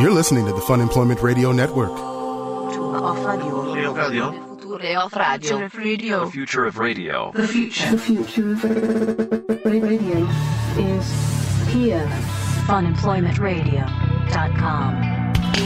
You're listening to the Fun Employment Radio Network. The future of radio. The future. The future of radio is here. funemploymentradio.com.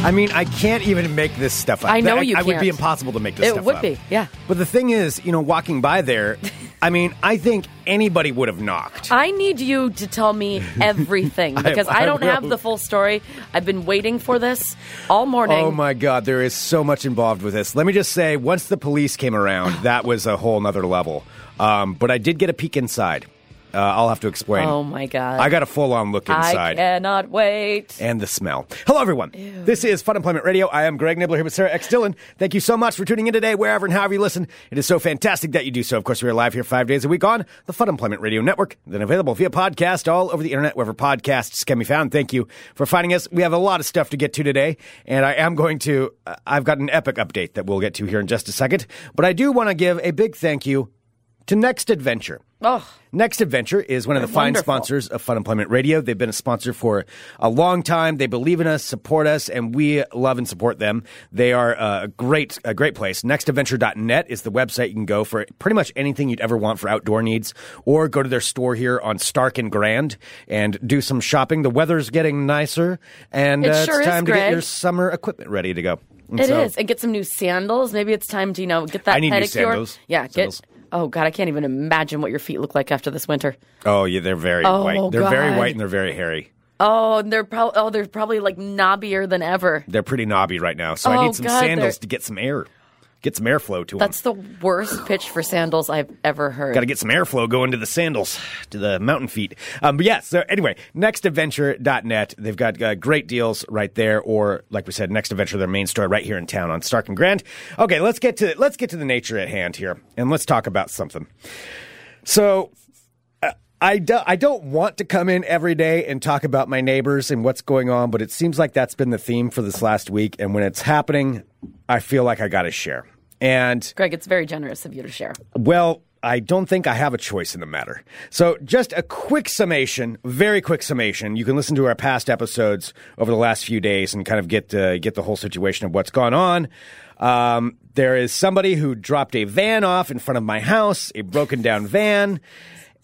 I mean, I can't even make this stuff up. I know That- you I would be impossible to make this stuff. Yeah, It would up. be, yeah. But the thing is, you know, walking by there, I mean, I think anybody would have knocked. I need you to tell me everything because I, I don't have the full story. I've been waiting for this all morning. Oh my God, there is so much involved with this. Let me just say, once the police came around, that was a whole nother level. Um, but I did get a peek inside. Uh, I'll have to explain. Oh, my God. I got a full on look inside. I cannot wait. and the smell. Hello, everyone. This is Fun Employment Radio. I am Greg Nibler here with Sarah X. Dillon. Thank you so much for tuning in today, wherever and however you listen. It is so fantastic that you do so. Of course, we are live here five days a week on the Fun Employment Radio Network, then available via podcast all over the internet, wherever podcasts can be found. Thank you for finding us. We have a lot of stuff to get to today, and I am going to, uh, I've got an epic update that we'll get to here in just a second. But I do want to give a big thank you to Next Adventure. Oh, Next Adventure is one of the fine wonderful. sponsors of Fun Employment Radio. They've been a sponsor for a long time. They believe in us, support us, and we love and support them. They are a great, a great place. NextAdventure.net is the website you can go for pretty much anything you'd ever want for outdoor needs, or go to their store here on Stark and Grand and do some shopping. The weather's getting nicer, and It uh, sure it's is, time to get your summer equipment ready to go. And it is. so- And get some new sandals. Maybe it's time to, you know, get that I need new pedicure. sandals. Yeah, get. Oh, God, I can't even imagine what your feet look like after this winter. Oh, yeah, they're very Oh, white. They're very white and they're very hairy. Oh, and they're probably oh, they're probably like knobbier than ever. They're pretty knobby right now, so I Oh, need some God, sandals they're- to get some air, get some airflow to them. That's the worst pitch for sandals I've ever heard. Got to get some airflow going to the sandals, to the mountain feet. Um, but yeah, so anyway, nextadventure.net. They've got uh, great deals right there, or like we said, Next Adventure, their main store right here in town on Stark and Grand. Okay, let's get to let's get to the nature at hand here, and let's talk about something. So. uh, I, do, I don't want to come in every day and talk about my neighbors and what's going on, but it seems like that's been the theme for this last week. And when it's happening, I feel like I got to share. And Greg, it's very generous of you to share. well, I don't think I have a choice in the matter. So, just a quick summation, very quick summation. You can listen to our past episodes over the last few days and kind of get uh, get the whole situation of what's gone on. Um, there is somebody who dropped a van off in front of my house, a broken down van.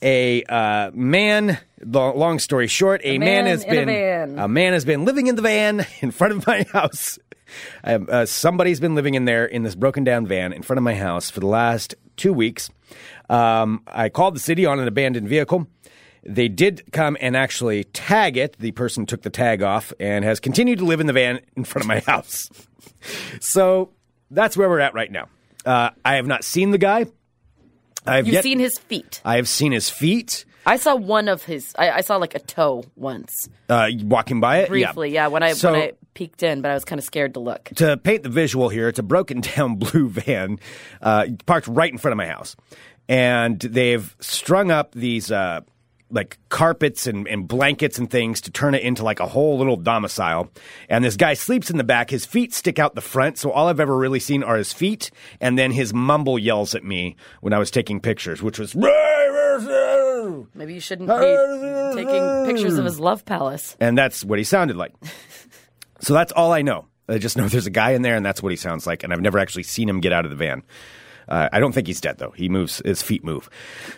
A uh, man. Long, long story short, a, man, man has a been van. a man has been living in the van in front of my house. Um, uh, somebody's been living in there in this broken down van in front of my house for the last two weeks. Um, I called the city on an abandoned vehicle. They did come and actually tag it. The person took the tag off and has continued to live in the van in front of my house. so that's where we're at right now. Uh, I have not seen the guy. I've You've yet, seen his feet. I have seen his feet I saw one of his. I, I saw like a toe once, uh, walking by it. briefly. Yeah, when I So- when I peeked in, but I was kind of scared to look. to paint the visual here, it's a broken down blue van uh, parked right in front of my house. And they've strung up these uh, like carpets and, and blankets and things to turn it into like a whole little domicile. And this guy sleeps in the back. His feet stick out the front. So all I've ever really seen are his feet. And then his mumble yells at me when I was taking pictures, which was. Maybe you shouldn't be taking pictures of his love palace. And that's what he sounded like. so that's all I know. I just know there's a guy in there, and that's what he sounds like. And I've never actually seen him get out of the van. Uh, I don't think he's dead though. He moves. His feet move.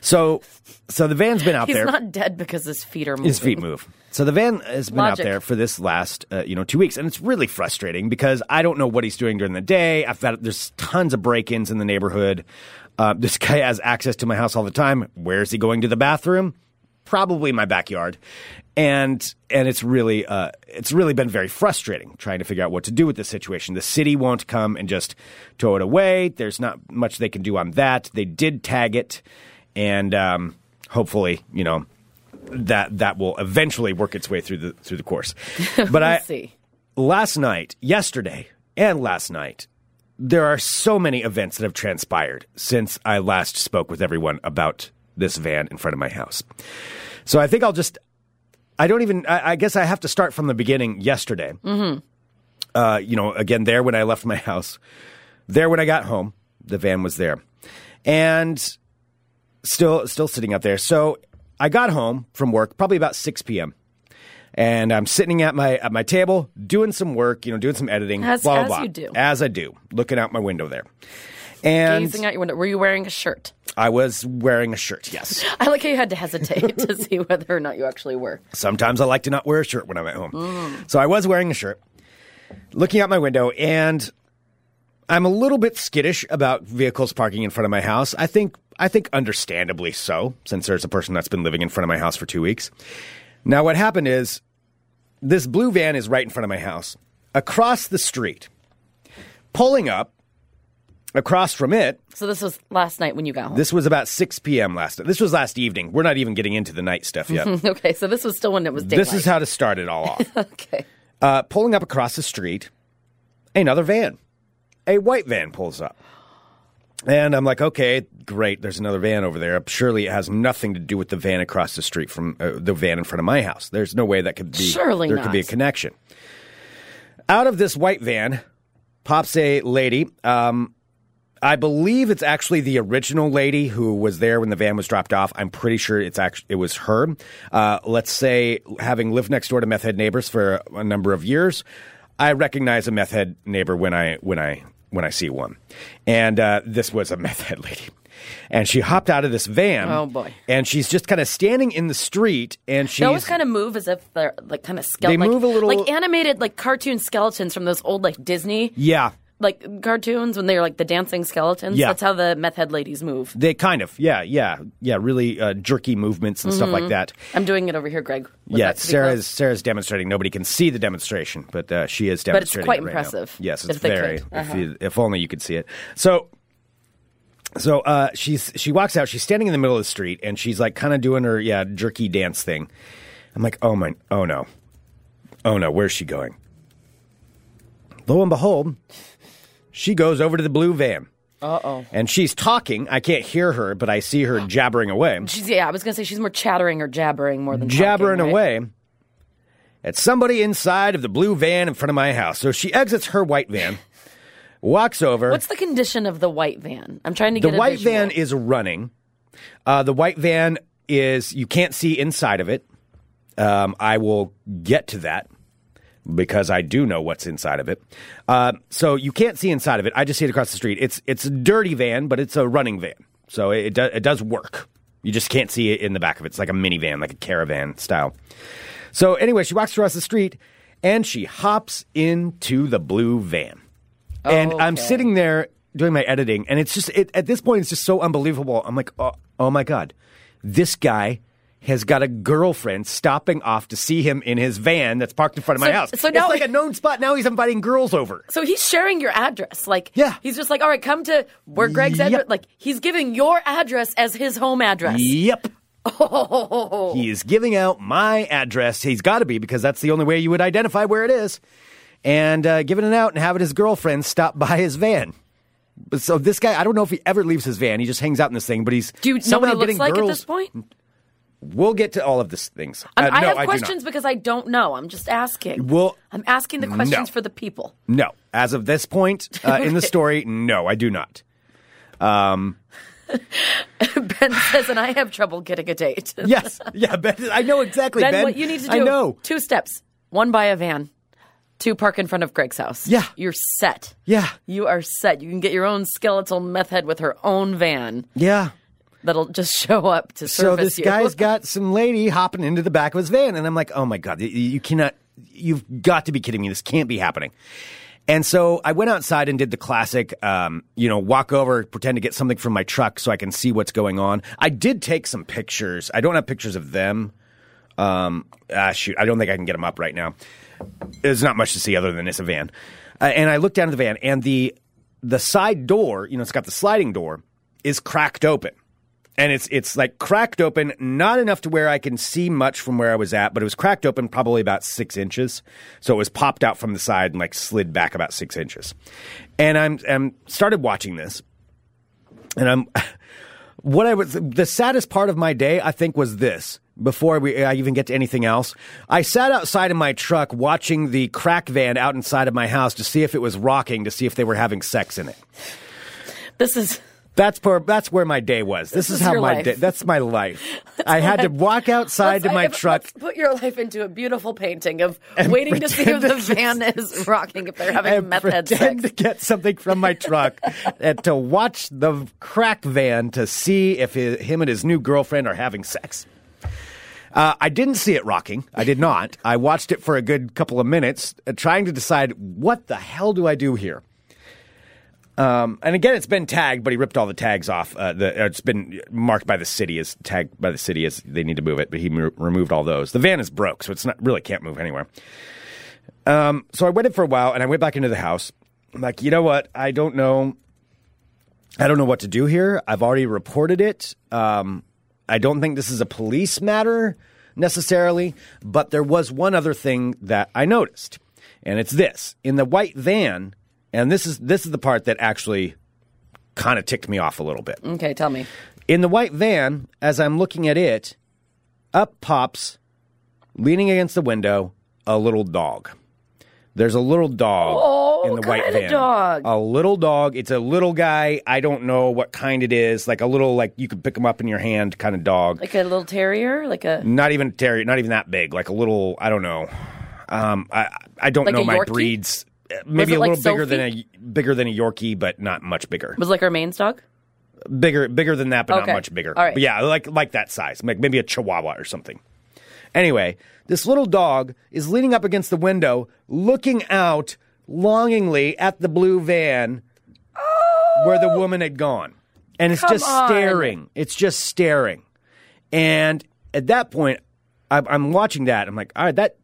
So, so the van's been out He's there. He's not dead because his feet are moving. his feet move. So the van has been Logic. out there for this last, uh, you know, two weeks, and it's really frustrating because I don't know what he's doing during the day. I've got there's tons of break-ins in the neighborhood. Uh, this guy has access to my house all the time. Where's he going to the bathroom? Probably my backyard, and and it's really uh, it's really been very frustrating trying to figure out what to do with this situation. The city won't come and just tow it away. There's not much they can do on that. They did tag it, and um, hopefully, you know, that that will eventually work its way through the through the course. But I Let's see. last night, yesterday, and last night, there are so many events that have transpired since I last spoke with everyone about this van in front of my house. So I think I'll just. I don't even. I, I guess I have to start from the beginning. Yesterday, mm-hmm. uh, you know, again there when I left my house, there when I got home, the van was there, and still still sitting out there. So I got home from work probably about six p.m. And I'm sitting at my at my table doing some work, you know, doing some editing, As- blah blah as blah. you do. As I do, looking out my window there. And Gazing out your window. Were you wearing a shirt? I was wearing a shirt, yes. I like how you had to hesitate to see whether or not you actually were. Sometimes I like to not wear a shirt when I'm at home. So I was wearing a shirt, looking out my window, and I'm a little bit skittish about vehicles parking in front of my house. I think I think understandably so, since there's a person that's been living in front of my house for two weeks. Now what happened is this blue van is right in front of my house. Across the street, pulling up across from it So this was last night when you got home. this was about 6 p.m. last night. this was last evening we're not even getting into the night stuff yet okay, so this was still when it was daylight. this is how to start it all off okay. uh, pulling up across the street, another van, a white van pulls up. And I'm like, okay, great. There's another van over there. Surely it has nothing to do with the van across the street from uh, the van in front of my house. There's no way that could be. Surely there not. could be a connection. Out of this white van pops a lady. Um, I believe it's actually the original lady who was there when the van was dropped off. I'm pretty sure it's actually it was her. Uh, let's say, having lived next door to meth head neighbors for a number of years, I recognize a meth head neighbor when I when I when I see one, and uh, this was a meth head lady. And she hopped out of this van. Oh, boy. And she's just kind of standing in the street, and she's They always kind of move as if they're like kind of skeleton. They move a little- like animated, like cartoon skeletons from those old like Disney yeah, like cartoons when they're like the dancing skeletons. Yeah. That's how the meth head ladies move. they kind of yeah yeah yeah really uh, jerky movements and stuff Mm-hmm. like that. I'm doing it over here, Greg. Yeah, Sarah's? Sarah's demonstrating. Nobody can see the demonstration, but uh, she is demonstrating. But it's quite it right now. impressive, Yes, it's very. Uh-huh. If, you, if only you could see it. So, so uh, she's she walks out. She's standing in the middle of the street, and she's like kind of doing her yeah jerky dance thing. I'm like, oh my, oh no, oh no, where's she going? Lo and behold, she goes over to the blue van. Uh oh. And she's talking. I can't hear her, but I see her jabbering away. She's yeah. I was gonna say she's more chattering or jabbering more than jabbering talking, right? away at somebody inside of the blue van in front of my house. So she exits her white van, walks over. What's the condition of the white van? I'm trying to the get a white visual. van is running. Uh, the white van is you can't see inside of it. Um, I will get to that because I do know what's inside of it. Uh, so you can't see inside of it. I just see it across the street. It's it's a dirty van, but it's a running van, so it it, do, it does work. You just can't see it in the back of it. It's like a minivan, like a caravan style. So anyway, she walks across the street and she hops into the blue van. And I'm sitting there doing my editing, and it's just it, at this point, it's just so unbelievable. I'm like, oh, oh my god, this guy has got a girlfriend stopping off to see him in his van that's parked in front of my So- house. so it's now- like a known spot. Now he's inviting girls over. So he's sharing your address. Like, Yeah. he's just like, all right, come to where Greg's Yep. address. Like, he's giving your address as his home address. Yep. Oh, He is giving out my address. He's got to be because that's the only way you would identify where it is. And uh, giving it out and having his girlfriend stop by his van. But so this guy, I don't know if he ever leaves his van. He just hangs out in this thing. But he's do you know what he looks getting like girls. at this point? We'll get to all of these things. I'm, Uh, I no, have not. questions because I don't know. I'm just asking. Well, I'm asking the questions no. for the people. No, as of this point uh, in the story, no, I do not. Ben says, and I have trouble getting a date. Yes, yeah, Ben, I know exactly. then Ben, what you need to do? I know. Two steps. One, buy a van. Two, park in front of Greg's house. Yeah. You're set. Yeah, You are set. You can get your own skeletal meth head with her own van yeah. That'll just show up to serve you. So this you. guy's got some lady hopping into the back of his van, and I'm like, oh my god, you, you cannot, you've got to be kidding me. This can't be happening. And so I went outside and did the classic, um, you know, walk over, pretend to get something from my truck so I can see what's going on. I did take some pictures. I don't have pictures of them. Um, ah, shoot, I don't think I can get them up right now. There's not much to see other than it's a van. Uh, and I looked down at the van, and the the side door, you know, it's got the sliding door, is cracked open and it's it's like cracked open, not enough to where I can see much from where I was at, but it was cracked open probably about six inches. So it was popped out from the side and like slid back about six inches. And I'm I'm started watching this, and I'm what I was the saddest part of my day I think was this. Before we, I even get to anything else, I sat outside in my truck watching the crack van out inside of my house to see if it was rocking, to see if they were having sex in it. This is That's where that's where my day was. This, This is how my life. day. That's my life. I had to walk outside to my I- truck. put your life into a beautiful painting of waiting to see if the van is rocking, if they're having meth head sex. to get something from my truck and to watch the crack van to see if hi him and his new girlfriend are having sex. Uh, I didn't see it rocking. I did not. I watched it for a good couple of minutes, uh, trying to decide what the hell do I do here. Um, and again, it's been tagged, but he ripped all the tags off. Uh, the, uh, it's been marked by the city as tagged by the city as they need to move it, but he mo- removed all those. The van is broke, so it's not really can't move anywhere. Um, so I waited for a while, and I went back into the house. I'm like, you know what? I don't know. I don't know what to do here. I've already reported it. Um, I don't think this is a police matter necessarily, but there was one other thing that I noticed, and it's this: in the white van, and this is this is the part that actually kind of ticked me off a little bit. Okay, tell me. In the white van, as I'm looking at it, up pops, leaning against the window, a little dog. There's a little dog Oh, in the white van. dog? A little dog. It's a little guy. I don't know what kind it is. Like a little, like you could pick him up in your hand kind of dog. Like a little terrier? Like a. not even terrier. Not even that big. Like a little. I don't know. Um, I I don't Like know my Yorkie? breeds. Maybe a like little bigger than a bigger than a Yorkie, but not much bigger. Was it like our main dog? bigger bigger than that, but Okay. not much bigger. All right. But yeah, like like that size, like maybe a Chihuahua or something. Anyway, this little dog is leaning up against the window, looking out longingly at the blue van where the woman had gone, and it's Come just on. staring. It's just staring, and at that point, I'm, I'm watching that. I'm like, all right, that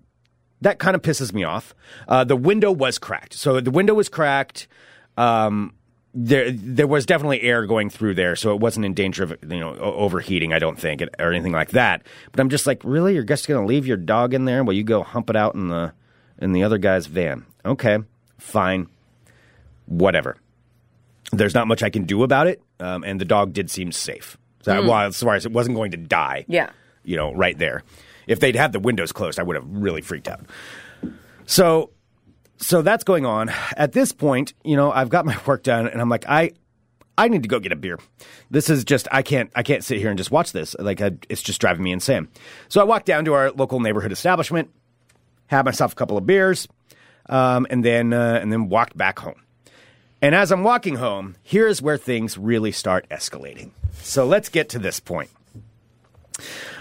that kind of pisses me off. Uh, the window was cracked, so the window was cracked. Um, there, there was definitely air going through there, so it wasn't in danger of you know overheating. I don't think, or anything like that. But I'm just like, really, you're just going to leave your dog in there while you go hump it out in the in the other guy's van? Okay, fine, whatever. There's not much I can do about it, um, and the dog did seem safe. So, well, as far as it wasn't going to die, Yeah. you know, right there. If they'd had the windows closed, I would have really freaked out. So, so that's going on. At this point, you know, I've got my work done, and I'm like, I, I need to go get a beer. This is just, I can't, I can't sit here and just watch this. Like, I, it's just driving me insane. So I walked down to our local neighborhood establishment, had myself a couple of beers, um, and then, uh, and then walked back home. And as I'm walking home, here's where things really start escalating. So let's get to this point.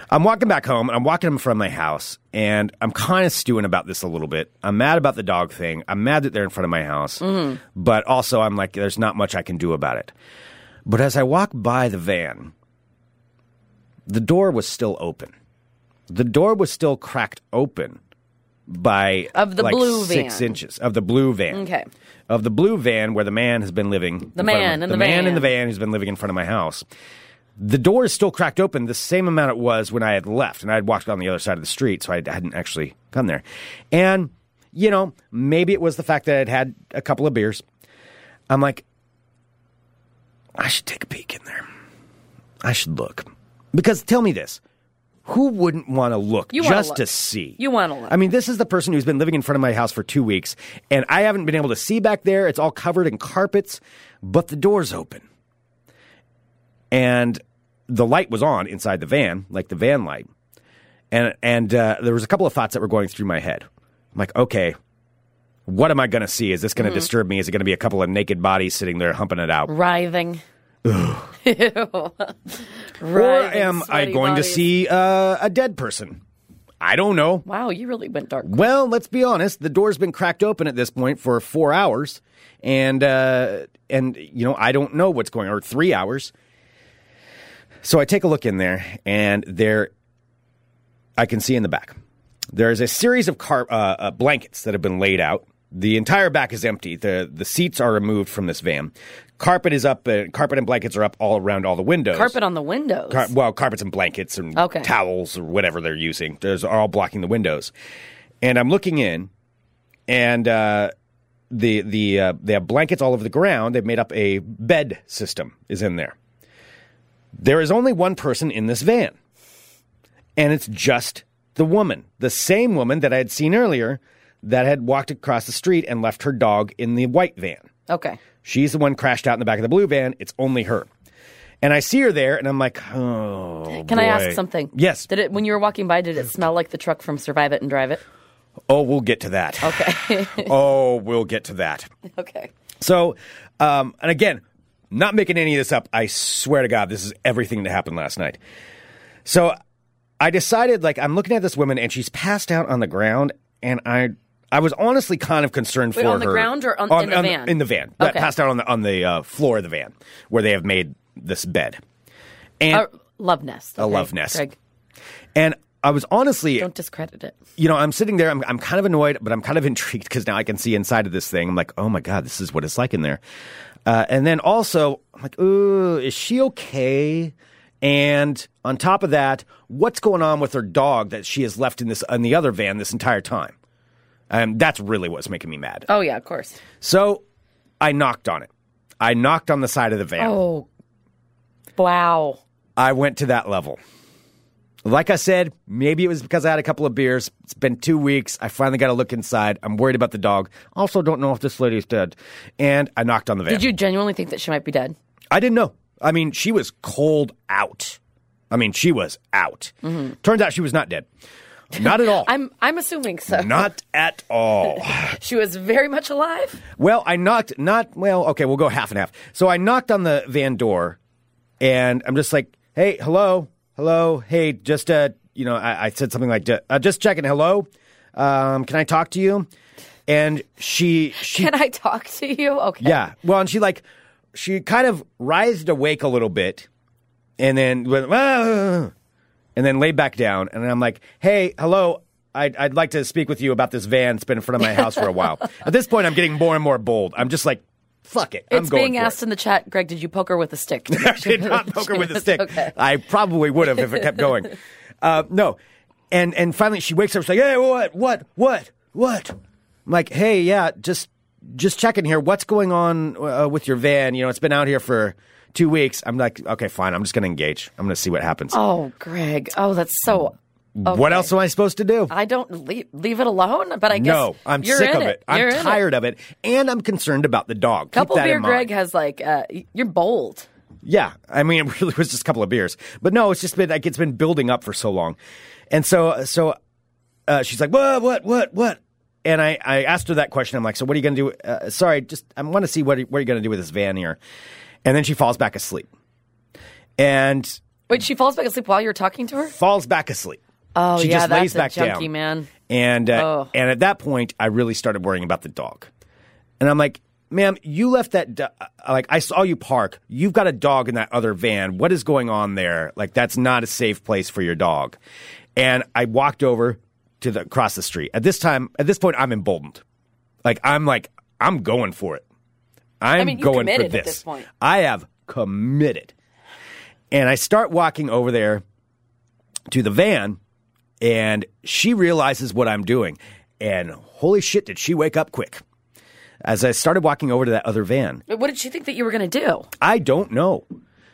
I'm walking back home and I'm walking in front of my house and I'm kind of stewing about this a little bit. I'm mad about the dog thing. I'm mad that they're in front of my house. Mm-hmm. But also I'm like, there's not much I can do about it. But as I walk by the van, the door was still open. The door was still cracked open by Of the like blue six van. inches of the blue van. Okay. Of the blue van where the man has been living. The man my- in the the man in the van who's been living in front of my house. The door is still cracked open, the same amount it was when I had left, and I had walked on the other side of the street, so I hadn't actually gone there. And you know, maybe it was the fact that I'd had a couple of beers. I'm like, I should take a peek in there. I should look because tell me this. Who wouldn't want to look You just look. to see? You wanna look. I mean, this is the person who's been living in front of my house for two weeks, and I haven't been able to see back there. It's all covered in carpets, but the door's open. And the light was on inside the van, like the van light. And, and uh, there was a couple of thoughts that were going through my head. I'm like, okay, what am I going to see? Is this going to Mm-hmm. disturb me? Is it going to be a couple of naked bodies sitting there humping it out? Writhing. Or am I going to see uh, a dead person? I don't know. Wow, you really went dark. Well, let's be honest. The door's been cracked open at this point for four hours, and uh, and you know I don't know what's going on. Or three hours. So I take a look in there, and there, I can see in the back. There is a series of car, uh, uh, blankets that have been laid out. The entire back is empty. the The seats are removed from this van. Carpet is up. Uh, carpet and blankets are up all around all the windows. Carpet on the windows. Car- well, carpets and blankets and Okay. towels or whatever they're using. Those are all blocking the windows. And I'm looking in, and uh, the the uh, they have blankets all over the ground. They've made up a bed system is in there. There is only one person in this van, and it's just the woman, the same woman that I had seen earlier that had walked across the street and left her dog in the white van. okay. She's the one crashed out in the back of the blue van. It's only her. And I see her there, and I'm like, oh. Can I ask something? Yes. Did it when you were walking by? Did it smell like the truck from Survive It and Drive It? Oh, we'll get to that. Okay. oh, we'll get to that. okay. So, um, and again, not making any of this up. I swear to God, this is everything that happened last night. So, I decided, like, I'm looking at this woman, and she's passed out on the ground, and I, I was honestly kind of concerned Wait, for her. on the ground or on- in the van? In the van, Okay. passed out on the on the uh, floor of the van where they have made this bed, and A love nest. A love nest. Greg, and I was honestly don't discredit it. you know, I'm sitting there. I'm, I'm kind of annoyed, but I'm kind of intrigued because now I can see inside of this thing. I'm like, oh my god, this is what it's like in there. Uh, and then also, I'm like, ooh, is she okay? And on top of that, what's going on with her dog that she has left in this in the other van this entire time? Um, that's really what's making me mad. Oh yeah, of course. So I knocked on it. I knocked on the side of the van. Oh, wow. I went to that level. Like I said, maybe it was because I had a couple of beers. It's been two weeks. I finally got to look inside. I'm worried about the dog. Also, don't know if this lady's dead. And I knocked on the van. Did you genuinely think that she might be dead? I didn't know. I mean, she was cold out. I mean, she was out. Turns out she was not dead. Not at all. Mm-hmm. I'm I'm assuming so. not at all. She was very much alive. Well, I knocked, not, well, okay, we'll go half and half. So I knocked on the van door and I'm just like, hey, hello, hello, hey, just, uh, you know, I, I said something like, uh, just checking, hello, um, can I talk to you? And she, she, Can I talk to you? Okay. yeah, well, and she like, she kind of rised awake a little bit and then went, "Ah," and then laid back down. And I'm like, hey, hello. I'd, I'd like to speak with you about this van. It's been in front of my house for a while. At this point, I'm getting more and more bold. I'm just like, fuck it. I'm It's going being asked it. in the chat, Greg, did you poke her with a stick? I did not poke her with a stick. Okay. I probably would have if it kept going. Uh, no. And and finally she wakes up. She's like, "Hey, what, what, what, what?" I'm like, "Hey, yeah, just just checking here. What's going on uh, with your van? You know, it's been out here for two weeks." I'm like, "Okay, fine. I'm just going to engage. I'm going to see what happens." Oh, Greg. Oh, that's so. What else am I supposed to do? I don't leave, leave it alone, but I guess no, I'm sick of it. it. I'm tired of it, and I'm concerned about the dog. Keep Couple that beer, in mind. Greg has like uh, you're bold. Yeah, I mean, it really was just a couple of beers, but no, it's just been like it's been building up for so long, and so so uh, she's like, what, what, what, what? And I, I asked her that question. I'm like, so what are you going to do? Uh, sorry, just I want to see what what are you going to do with this van here? And then she falls back asleep, and Wait, she falls back asleep while you're talking to her. falls back asleep. Oh she yeah, just that's lays a back junkie down. man. And uh, Oh. and at that point, I really started worrying about the dog. And I'm like, ma'am, you left that. Do- like, I saw you park. You've got a dog in that other van. What is going on there? Like, that's not a safe place for your dog. And I walked over to the across the street. At this time, at this point, I'm emboldened. Like, I'm like, I'm going for it. I'm mean, going for this. at this point. I have committed. And I start walking over there to the van, and she realizes what I'm doing. And holy shit, did she wake up quick. As I started walking over to that other van, What did she think that you were going to do? I don't know.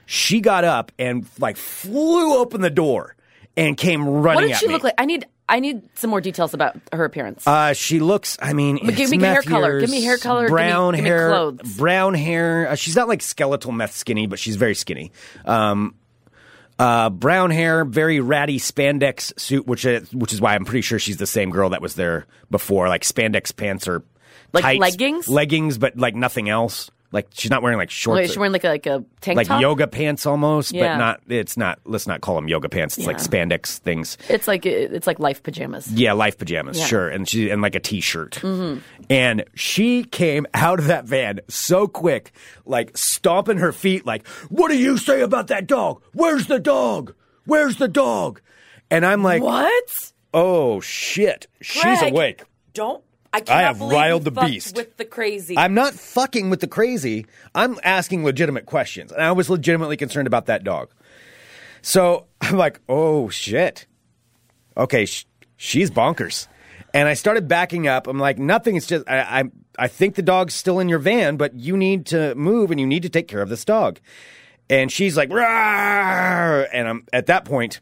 She got up and like flew open the door and came running What did she me. look like? I need I need some more details about her appearance. Uh, she looks. I mean, give me hair color. Give me hair color. Give me- Brown give me hair. clothes. Brown hair. Uh, she's not like skeletal meth skinny, but she's very skinny. Um, uh, brown hair, very ratty spandex suit, which is, which is why I'm pretty sure she's the same girl that was there before. Like spandex pants or Like tights, leggings? leggings, but like nothing else. Like she's not wearing like shorts. Wait, she's wearing like a, like a tank like top. yoga pants almost, Yeah. but not. It's not. Let's not call them yoga pants. It's like spandex things. It's like it's like life pajamas. Yeah, life pajamas, Yeah. Mm-hmm. sure, and she and like a t-shirt. And she came out of that van so quick, like stomping her feet, like, "What do you say about that dog? Where's the dog? Where's the dog?" And I'm like, What? "Oh shit, she's awake." Don't. I can't have riled the beast. with the crazy. I'm not fucking with the crazy. I'm asking legitimate questions. And I was legitimately concerned about that dog. So I'm like, oh shit. Okay, sh- she's bonkers. And I started backing up. I'm like, nothing. It's just, I, I, I think the dog's still in your van, but you need to move and you need to take care of this dog. And she's like, Rawr! and I'm at that point,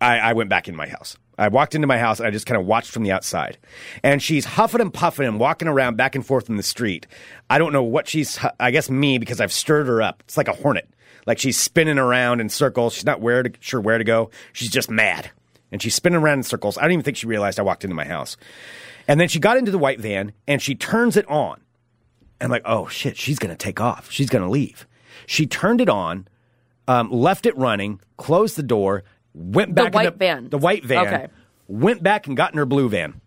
I, I went back in my house. I walked into my house and I just kind of watched from the outside. And she's huffing and puffing and walking around back and forth in the street. I don't know what she's, I guess me, because I've stirred her up. It's like a hornet. Like she's spinning around in circles. She's not where to, sure where to go. She's just mad. And she's spinning around in circles. I don't even think she realized I walked into my house. And then she got into the white van and she turns it on. And I'm like, oh shit, she's going to take off. She's going to leave. She turned it on, um, left it running, closed the door, went The back in white the van. The white van. Okay. Went back and got in her blue van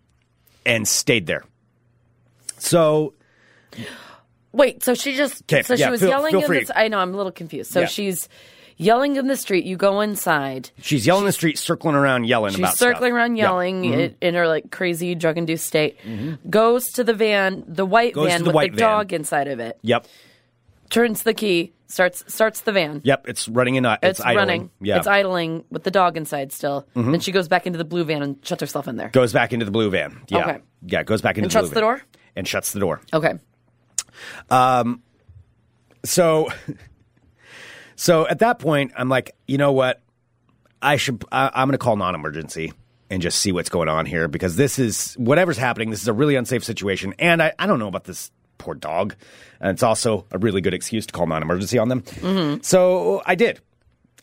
and stayed there. So Wait, so she just 'Kay, so yeah, she was feel- yelling feel in free. this I know, I'm a little confused. So Yeah. she's yelling in the street, you go inside. she's yelling in the street, circling around, yelling She's circling stuff. around Yeah. yelling Mhm. in her like crazy drug induced state. Goes to the van, the white Goes van the with white the van. dog inside of it. Yep. Turns the key, starts starts the van. Yep. It's running in. Uh, It's, it's, idling. running. Yeah. Mm-hmm. It's idling with the dog inside still. Then she goes back into the blue van and shuts herself in there. goes back into the blue van. Yeah. Okay. Yeah. Goes back into the blue. And the shuts the door? And shuts the door. Okay. Um. So, so at that point, I'm like, you know what? I should. I, I'm going to call non-emergency and just see what's going on here because this is whatever's happening. This is a really unsafe situation, and I, I don't know about this poor dog. And it's also a really good excuse to call non-emergency on them. So I did,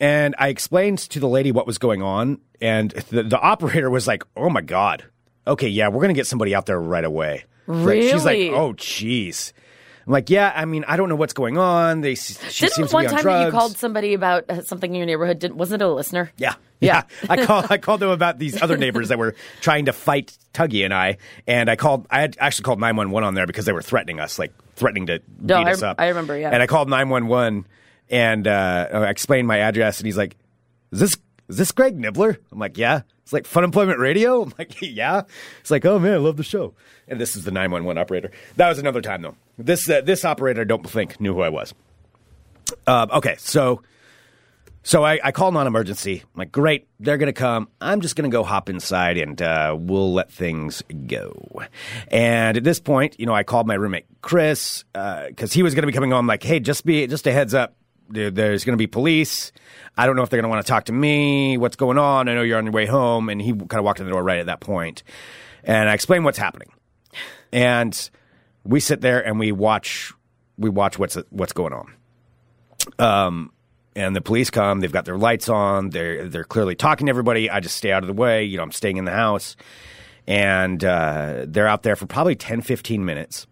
and I explained to the lady what was going on, and the, the operator was like, "Oh my god, okay, yeah, we're going to get somebody out there right away." Like, she's like, "Oh, jeez." I'm like, yeah, I mean, I don't know what's going on. They, she Didn't seems one to be on time drugs. that you called somebody about uh, something in your neighborhood? Didn't, wasn't it a listener? Yeah. Yeah. I called I called them about these other neighbors that were trying to fight Tuggy and I, and I called I had actually called nine one one on there because they were threatening us, like threatening to No, beat I us up. I remember, yeah. And I called nine one one and uh, I explained my address, and he's like, "Is this is this Greg Nibler?" I'm like, "Yeah." It's like Fun Employment Radio. I'm like, "Yeah." It's like, "Oh man, I love the show." And this is the nine one one operator. That was another time though. This uh, this operator, I don't think, knew who I was. Um, okay, so so I, I call non-emergency. I'm like, great, they're gonna come. I'm just gonna go hop inside and uh, we'll let things go. And at this point, you know, I called my roommate Chris because he was gonna be coming home. Like, hey, just be just a heads up. There- There's gonna be police. I don't know if they're gonna want to talk to me. What's going on? I know you're on your way home. And he kind of walked in the door right at that point. And I explained what's happening. And we sit there and we watch we watch what's what's going on Um, and the police come. They've got their lights on. They're they're clearly talking to everybody. I just stay out of the way. You know, I'm staying in the house, and uh, they're out there for probably 10, 15 minutes,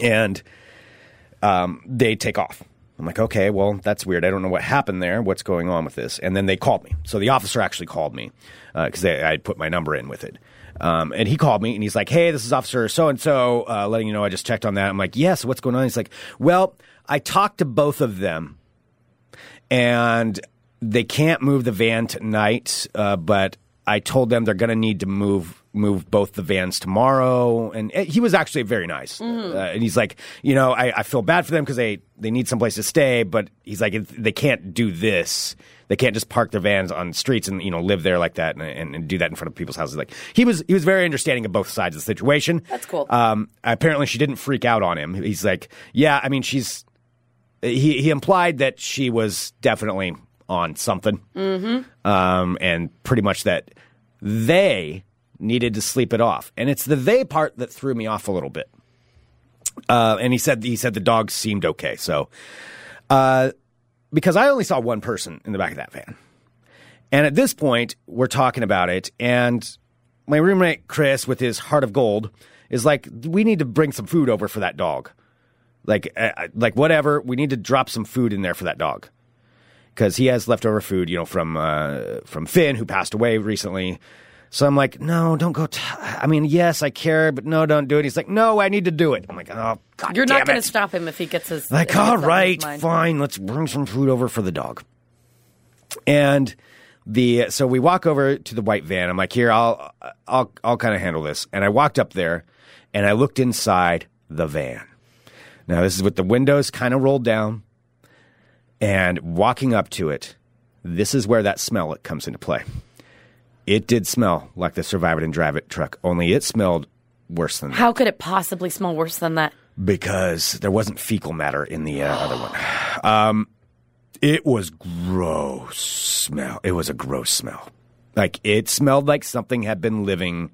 and um, they take off. I'm like, okay, well, that's weird. I don't know what happened there. What's going on with this? And then they called me. So the officer actually called me because I had put my number in with it. Um, and he called me and he's like, hey, this is Officer so and so, letting you know I just checked on that. I'm like, yes, what's going on? He's like, well, I talked to both of them and they can't move the van tonight, uh, but I told them they're going to need to move move both the vans tomorrow. And uh, he was actually very nice. Uh, and he's like, you know, I, I feel bad for them because they, they need someplace to stay, but he's like, they can't do this. They can't just park their vans on streets and you know live there like that and, and, and do that in front of people's houses. Like he was, he was very understanding of both sides of the situation. That's cool. Um, apparently, she didn't freak out on him. He's like, yeah, I mean, she's he he implied that she was definitely on something, mm-hmm. um, and pretty much that they needed to sleep it off, and it's the they part that threw me off a little bit. Uh, and he said he said the dog seemed okay, so uh, because I only saw one person in the back of that van, and at this point we're talking about it, and my roommate Chris, with his heart of gold, is like, we need to bring some food over for that dog. Like uh, like whatever. We need to drop some food in there for that dog. Because he has leftover food you know from uh, from Finn who passed away recently so I'm like no don't go t- I mean yes I care but no don't do it he's like no I need to do it I'm like oh god You're not going to stop him if he gets his. Like, all that in his right, fine, let's bring some food over for the dog. And the so we walk over to the white van. I'm like, here, I'll I'll I'll kind of handle this. And I walked up there, and I looked inside the van. Now this is with the windows kind of rolled down, and walking up to it, this is where that smell comes into play. It did smell like the Survive It and Drive It truck, only it smelled worse than that How could it possibly smell worse than that? because there wasn't fecal matter in the uh, other one. Um, it was gross smell. It was a gross smell. Like it smelled like something had been living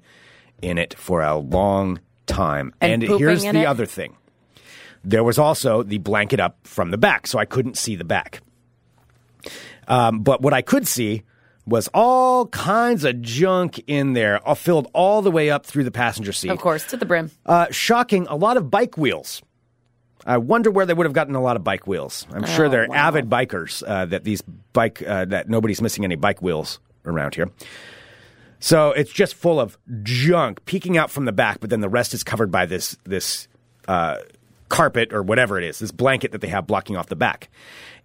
in it for a long time. And And, here's the it? other thing. There was also the blanket up from the back, so I couldn't see the back. Um, but what I could see was all kinds of junk in there, all filled all the way up through the passenger seat. Of course, to the brim. Uh, shocking, a lot of bike wheels. I wonder where they would have gotten a lot of bike wheels. I'm sure Oh, they're wow. avid bikers uh, that these bike uh, that nobody's missing any bike wheels around here. So it's just full of junk peeking out from the back, but then the rest is covered by this this uh, carpet or whatever it is, this blanket that they have blocking off the back.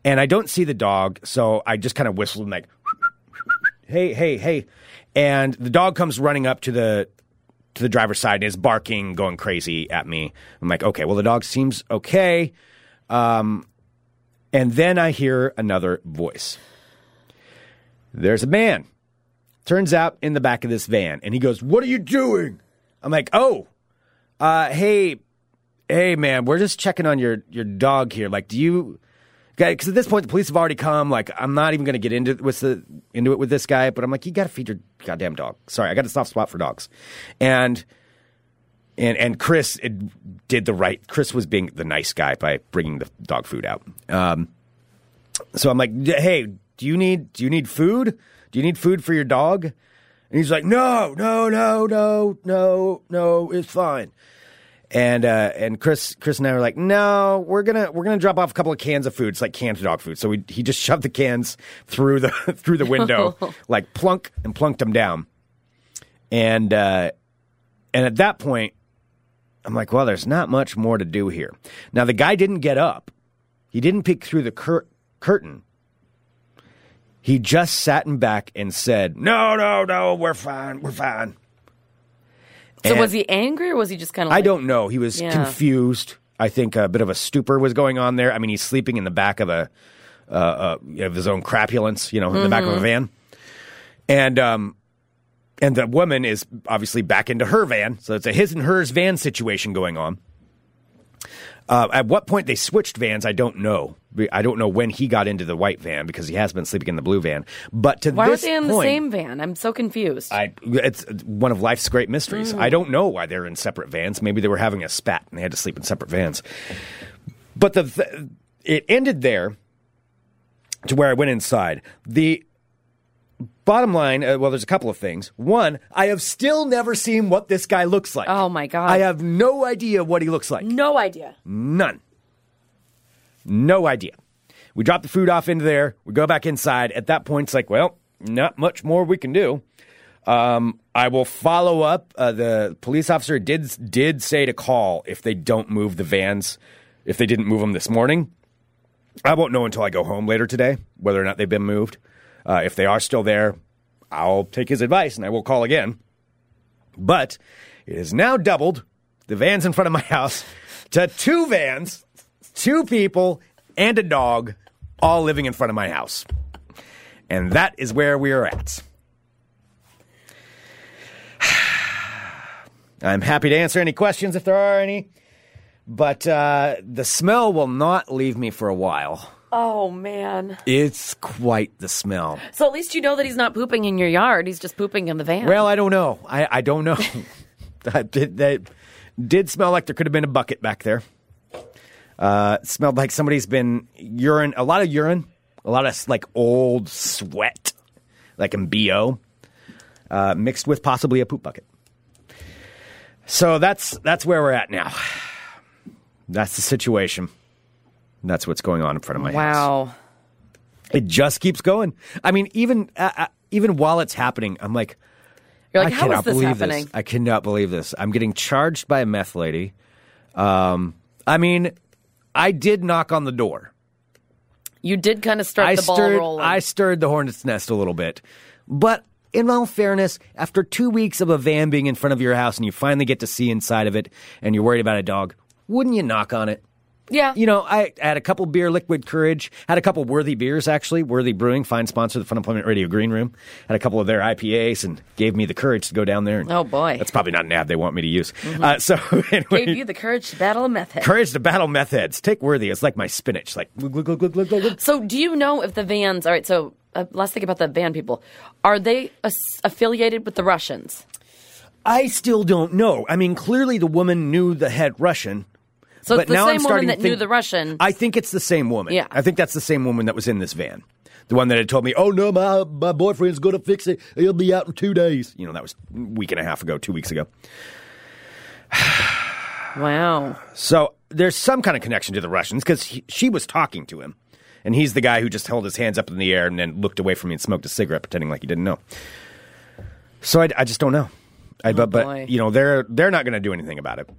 And I don't see the dog, so I just kind of whistled and like, hey, hey, hey. And the dog comes running up to the to the driver's side and is barking, going crazy at me. I'm like, okay, well the dog seems okay. Um, and then I hear another voice. There's a man. Turns out in the back of this van, and he goes, "What are you doing?" I'm like, "Oh, uh, hey, hey, man, we're just checking on your your dog here. Like, do you?" Because at this point, the police have already come. Like, I'm not even going to get into with the into it with this guy. But I'm like, you got to feed your goddamn dog. Sorry, I got a soft spot for dogs, and and and Chris did the right. Chris was being the nice guy by bringing the dog food out. Um, so I'm like, hey, do you need do you need food? Do you need food for your dog? And he's like, no, no, no, no, no, no, it's fine. And uh, and Chris Chris and I were like, no, we're gonna we're gonna drop off a couple of cans of food. It's like canned dog food. So we, he just shoved the cans through the through the window, like plunk and plunked them down. And uh, and at that point, I'm like, well, there's not much more to do here. Now the guy didn't get up. He didn't peek through the cur- curtain. He just sat in back and said, "No, no, no, we're fine, we're fine." So And- was he angry or was he just kind of? I don't know. He was Yeah. confused. I think a bit of a stupor was going on there. I mean, he's sleeping in the back of a uh, uh, of his own crapulence, you know, in the back of a van, and um, and the woman is obviously back into her van, so it's a his and hers van situation going on. Uh, at what point they switched vans, I don't know. I don't know when he got into the white van because he has been sleeping in the blue van. But to Why this they in the point, same van? I'm so confused. I it's one of life's great mysteries. I don't know why they're in separate vans. Maybe they were having a spat and they had to sleep in separate vans. But the th- it ended there to where I went inside. The bottom line, uh, well, there's a couple of things. One, I have still never seen what this guy looks like. Oh, my God. I have no idea what he looks like. no idea. None. No idea. We drop the food off into there. We go back inside. At that point, it's like, well, not much more we can do. Um, I will follow up. Uh, the police officer did did say to call if they don't move the vans, if they didn't move them this morning. I won't know until I go home later today whether or not they've been moved. Uh, if they are still there, I'll take his advice and I will call again. But it is now doubled the vans in front of my house to two vans, two people, and a dog all living in front of my house. And that is where we are at. I'm happy to answer any questions if there are any, but uh, the smell will not leave me for a while. Oh man. It's quite the smell. So at least you know that he's not pooping in your yard. He's just pooping in the van. Well, I don't know. I, I don't know. that, did, that did smell like there could have been a bucket back there. Uh, smelled like somebody's been urine, a lot of urine, a lot of like old sweat, like in BO, uh, mixed with possibly a poop bucket. So that's that's where we're at now. That's the situation. That's what's going on in front of my house. wow. It just keeps going. I mean, even uh, uh, even while it's happening, I'm like, You're like, I how cannot is this believe happening? this. I cannot believe this. I'm getting charged by a meth lady. Um, I mean, I did knock on the door. You did kind of start I the ball stirred. rolling. I stirred the hornet's nest a little bit, but in all fairness, after two weeks of a van being in front of your house and you finally get to see inside of it, and you're worried about a dog, wouldn't you knock on it? Yeah. You know, I had a couple beer, Liquid Courage. Had a couple Worthy beers, actually. Worthy Brewing, fine sponsor of the Fun Employment Radio Green Room. Had a couple of their IPAs and gave me the courage to go down there. And, Oh, boy. Mm-hmm. That's probably not an ad they want me to use. Uh, so, anyway, Gave you the courage to battle a meth head. courage to battle meth heads. Take Worthy. It's like my spinach. Like. So, do you know if the vans? All right. So, uh, let's think about the van people. Are they as- affiliated with the Russians? I still don't know. I mean, clearly the woman knew the head Russian, So it's but the now same I'm woman that think, knew the Russian. I think it's the same woman. Yeah. I think that's the same woman that was in this van. The one that had told me, "Oh no, my my boyfriend's going to fix it. He'll be out in two days." You know, that was a week and a half ago, two weeks ago. wow. So there's some kind of connection to the Russians because she was talking to him, and he's the guy who just held his hands up in the air and then looked away from me and smoked a cigarette, pretending like he didn't know. So I, I just don't know. I, oh, but, but you know they're they're not going to do anything about it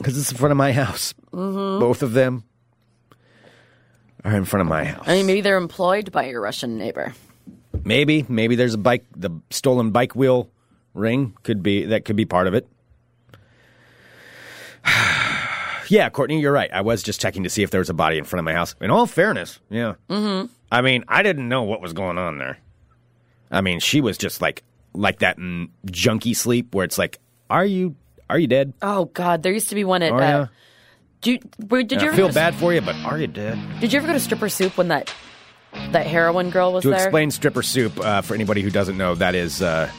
because it's in front of my house. Mm-hmm. Both of them are in front of my house. I mean, maybe they're employed by your Russian neighbor. Maybe maybe there's a bike the stolen bike wheel ring could be that could be part of it. yeah, Courtney, you're right. I was just checking to see if there was a body in front of my house. In all fairness, yeah. Mm-hmm. I mean, I didn't know what was going on there. I mean, she was just like like that mm, junkie sleep where it's like, are you are you dead? Oh God, there used to be one at. Are uh, do you, where, did you I ever feel go to- bad for you, but are you dead? Did you ever go to stripper soup when that that heroin girl was there? To there? explain stripper soup uh, for anybody who doesn't know, that is uh,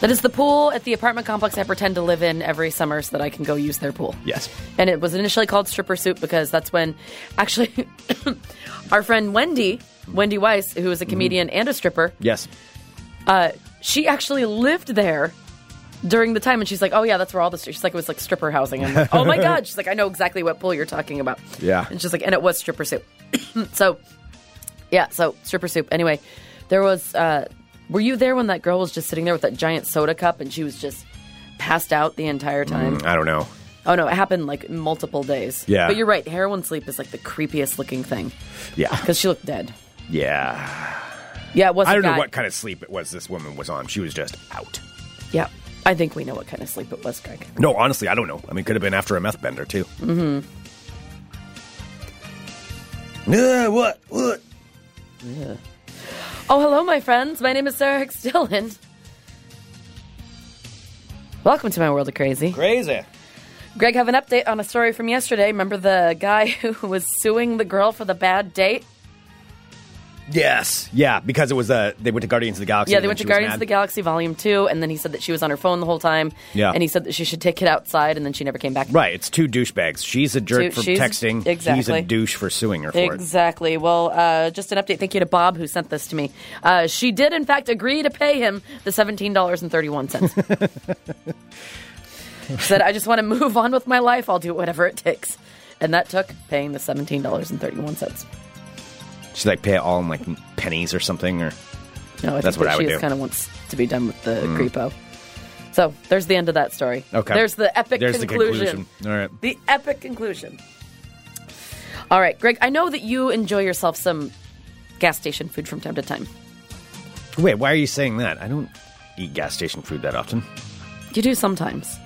That is the pool at the apartment complex I pretend to live in every summer so that I can go use their pool. yes. And it was initially called stripper soup because that's when actually our friend Wendy, Wendy Weiss, who is a comedian and a stripper, Yes. uh, she actually lived there during the time and she's like, Oh yeah, that's where all the she's like it was like stripper housing. I'm like, Oh my god. She's like, I know exactly what pool you're talking about. Yeah. And she's like, and it was stripper soup. so yeah, so stripper soup. Anyway, there was uh were you there when that girl was just sitting there with that giant soda cup and she was just passed out the entire time? I don't know. Oh no, it happened like multiple days. Yeah. But you're right, heroin sleep is like the creepiest looking thing. Yeah. Because she looked dead. Yeah. Yeah, it was I don't know what kind of sleep it was this woman was on. She was just out. Yeah. I think we know what kind of sleep it was, Greg. No, honestly, I don't know. I mean, could have been after a meth bender too. Mm-hmm. Yeah, what? What? Oh, hello, my friends. My name is Sarah X. Dillon. Welcome to my world of crazy. Crazy. Greg, have an update on a story from yesterday. Remember the guy who was suing the girl for the bad date? Yes. Yeah, because it was uh they went to Guardians of the Galaxy. Yeah, they went to Guardians of the Galaxy Volume 2, and then he said that she was on her phone the whole time. Yeah. And he said that she should take it outside, and then she never came back. Right, it's two douchebags. She's a jerk Two- for she's- texting. He's a douche for suing her for it. Exactly. Well, uh, just an update. Thank you to Bob who sent this to me. Uh, she did, in fact, agree to pay him the seventeen dollars and thirty-one cents. said, "I just want to move on with my life. I'll do whatever it takes," and that took paying the seventeen dollars and thirty-one cents. She's like pay it all in like pennies or something or No, I That's think what that I would she do. kind of wants to be done with the mm. creepo. So there's the end of that story. Okay. There's the epic There's conclusion. the conclusion. All right. The epic conclusion. All right, Greg, I know that you enjoy yourself some gas station food from time to time. Wait, why are you saying that? I don't eat gas station food that often. You do sometimes.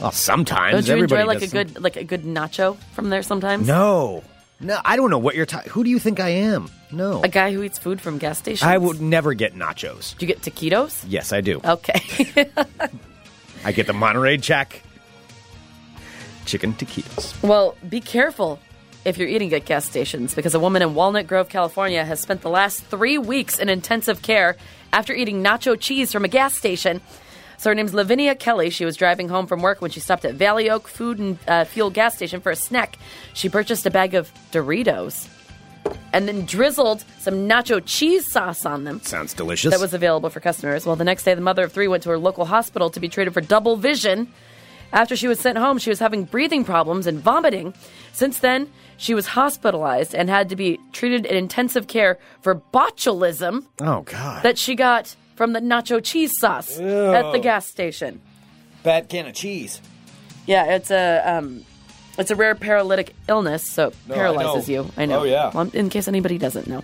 Well, sometimes. Don't you Everybody enjoy like a some- good like a good nacho from there sometimes? No. No, I don't know what you're talking. Who do you think I am? No. A guy who eats food from gas stations. I would never get nachos. Do you get taquitos? Yes, I do. Okay. I get the Monterey Jack chicken taquitos. well, be careful if you're eating at gas stations because a woman in Walnut Grove, California has spent the last three weeks in intensive care after eating nacho cheese from a gas station. So her name's Lavinia Kelly. She was driving home from work when she stopped at Valley Oak Food and uh, Fuel gas station for a snack. She purchased a bag of Doritos and then drizzled some nacho cheese sauce on them. Sounds delicious. that was available for customers. Well, the next day, the mother of three went to her local hospital to be treated for double vision. After she was sent home, she was having breathing problems and vomiting. Since then, she was hospitalized and had to be treated in intensive care for botulism oh God. that she got from the nacho cheese sauce at the gas station. bad can of cheese. Yeah, it's a um, it's a rare paralytic illness, so it I paralyzes know. you. I know. Oh, yeah. Well, in case anybody doesn't know.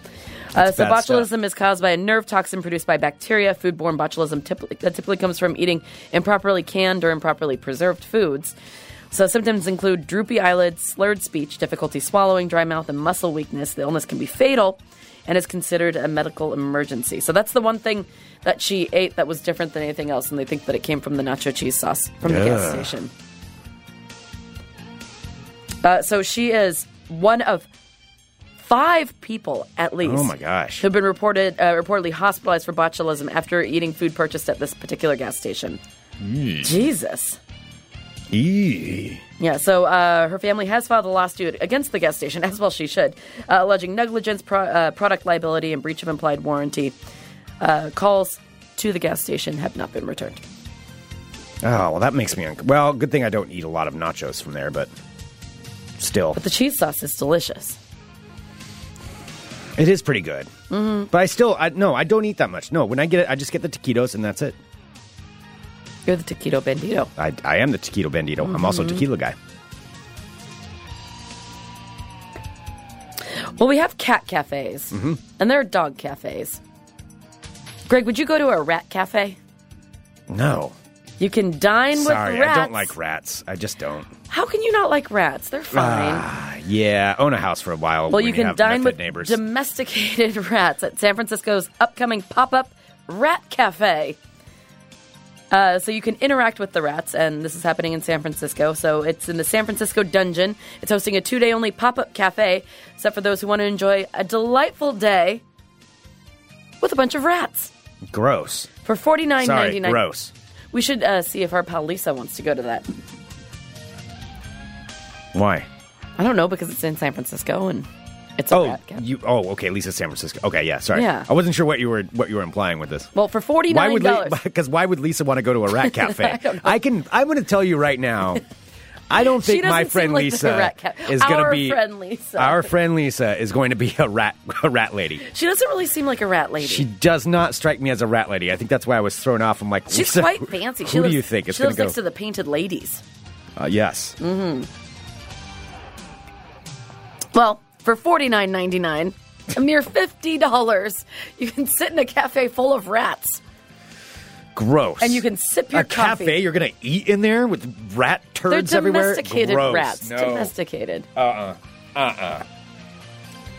Uh, so bad stuff. botulism is caused by a nerve toxin produced by bacteria. Foodborne botulism typically, that typically comes from eating improperly canned or improperly preserved foods. So symptoms include droopy eyelids, slurred speech, difficulty swallowing, dry mouth, and muscle weakness. The illness can be fatal and is considered a medical emergency. So that's the one thing that she ate that was different than anything else, and they think that it came from the nacho cheese sauce from the gas station. Uh, so she is one of five people at least. Oh, my gosh. Who've been reported uh, reportedly hospitalized for botulism after eating food purchased at this particular gas station. Jesus. Eee. Yeah, so uh, her family has filed a lawsuit against the gas station, as well she should, uh, alleging negligence, pro- uh, product liability, and breach of implied warranty. Uh, calls to the gas station have not been returned. Oh, well, that makes me. Un- well, good thing I don't eat a lot of nachos from there, but still, But the cheese sauce is delicious. it is pretty good. Mm-hmm. But I still, I, no, I don't eat that much. No, when I get it, I just get the taquitos and that's it. You're the taquito bandito. I, I am the taquito bandito. I'm also a tequila guy. Well, we have cat cafes, Mm-hmm. and there are dog cafes. Greg, would you go to a rat cafe? No, You can dine sorry, with rats. I don't like rats. I just don't. How can you not like rats? They're fine. Ah, yeah, own a house for a while. well, you can have dine with neighbors. domesticated rats at San Francisco's upcoming pop-up rat cafe. Uh, so you can interact with the rats, and this is happening in San Francisco. So it's in the San Francisco Dungeon. It's hosting a two-day-only pop-up cafe, except for those who want to enjoy a delightful day with a bunch of rats Gross. for forty nine ninety nine. Gross. We should uh, see if our pal Lisa wants to go to that. Why? I don't know because it's in San Francisco and it's a Oh, rat cafe. you. Oh, okay. Lisa, San Francisco. Okay, yeah. Sorry. Yeah. I wasn't sure what you were what you were implying with this. well, for forty Why dollars. because why would Lisa want to go to a rat cafe? I, can. I'm going to tell you right now. I don't think my friend like Lisa is going to Our be friend Lisa. Our friend Lisa is going to be a rat a rat lady. She doesn't really seem like a rat lady. She does not strike me as a rat lady. I think that's why I was thrown off. I'm like, She's Lisa, quite fancy. Who she do lives, you think she going to go? next to the painted ladies. uh, yes. Mm-hmm. Well, for forty nine ninety nine, a mere fifty dollars, you can sit in a cafe full of rats Gross. and you can sip your coffee. a coffee. cafe. You're going to eat in there with rat They're turds everywhere. domesticated Gross. rats. No. Domesticated. Uh uh.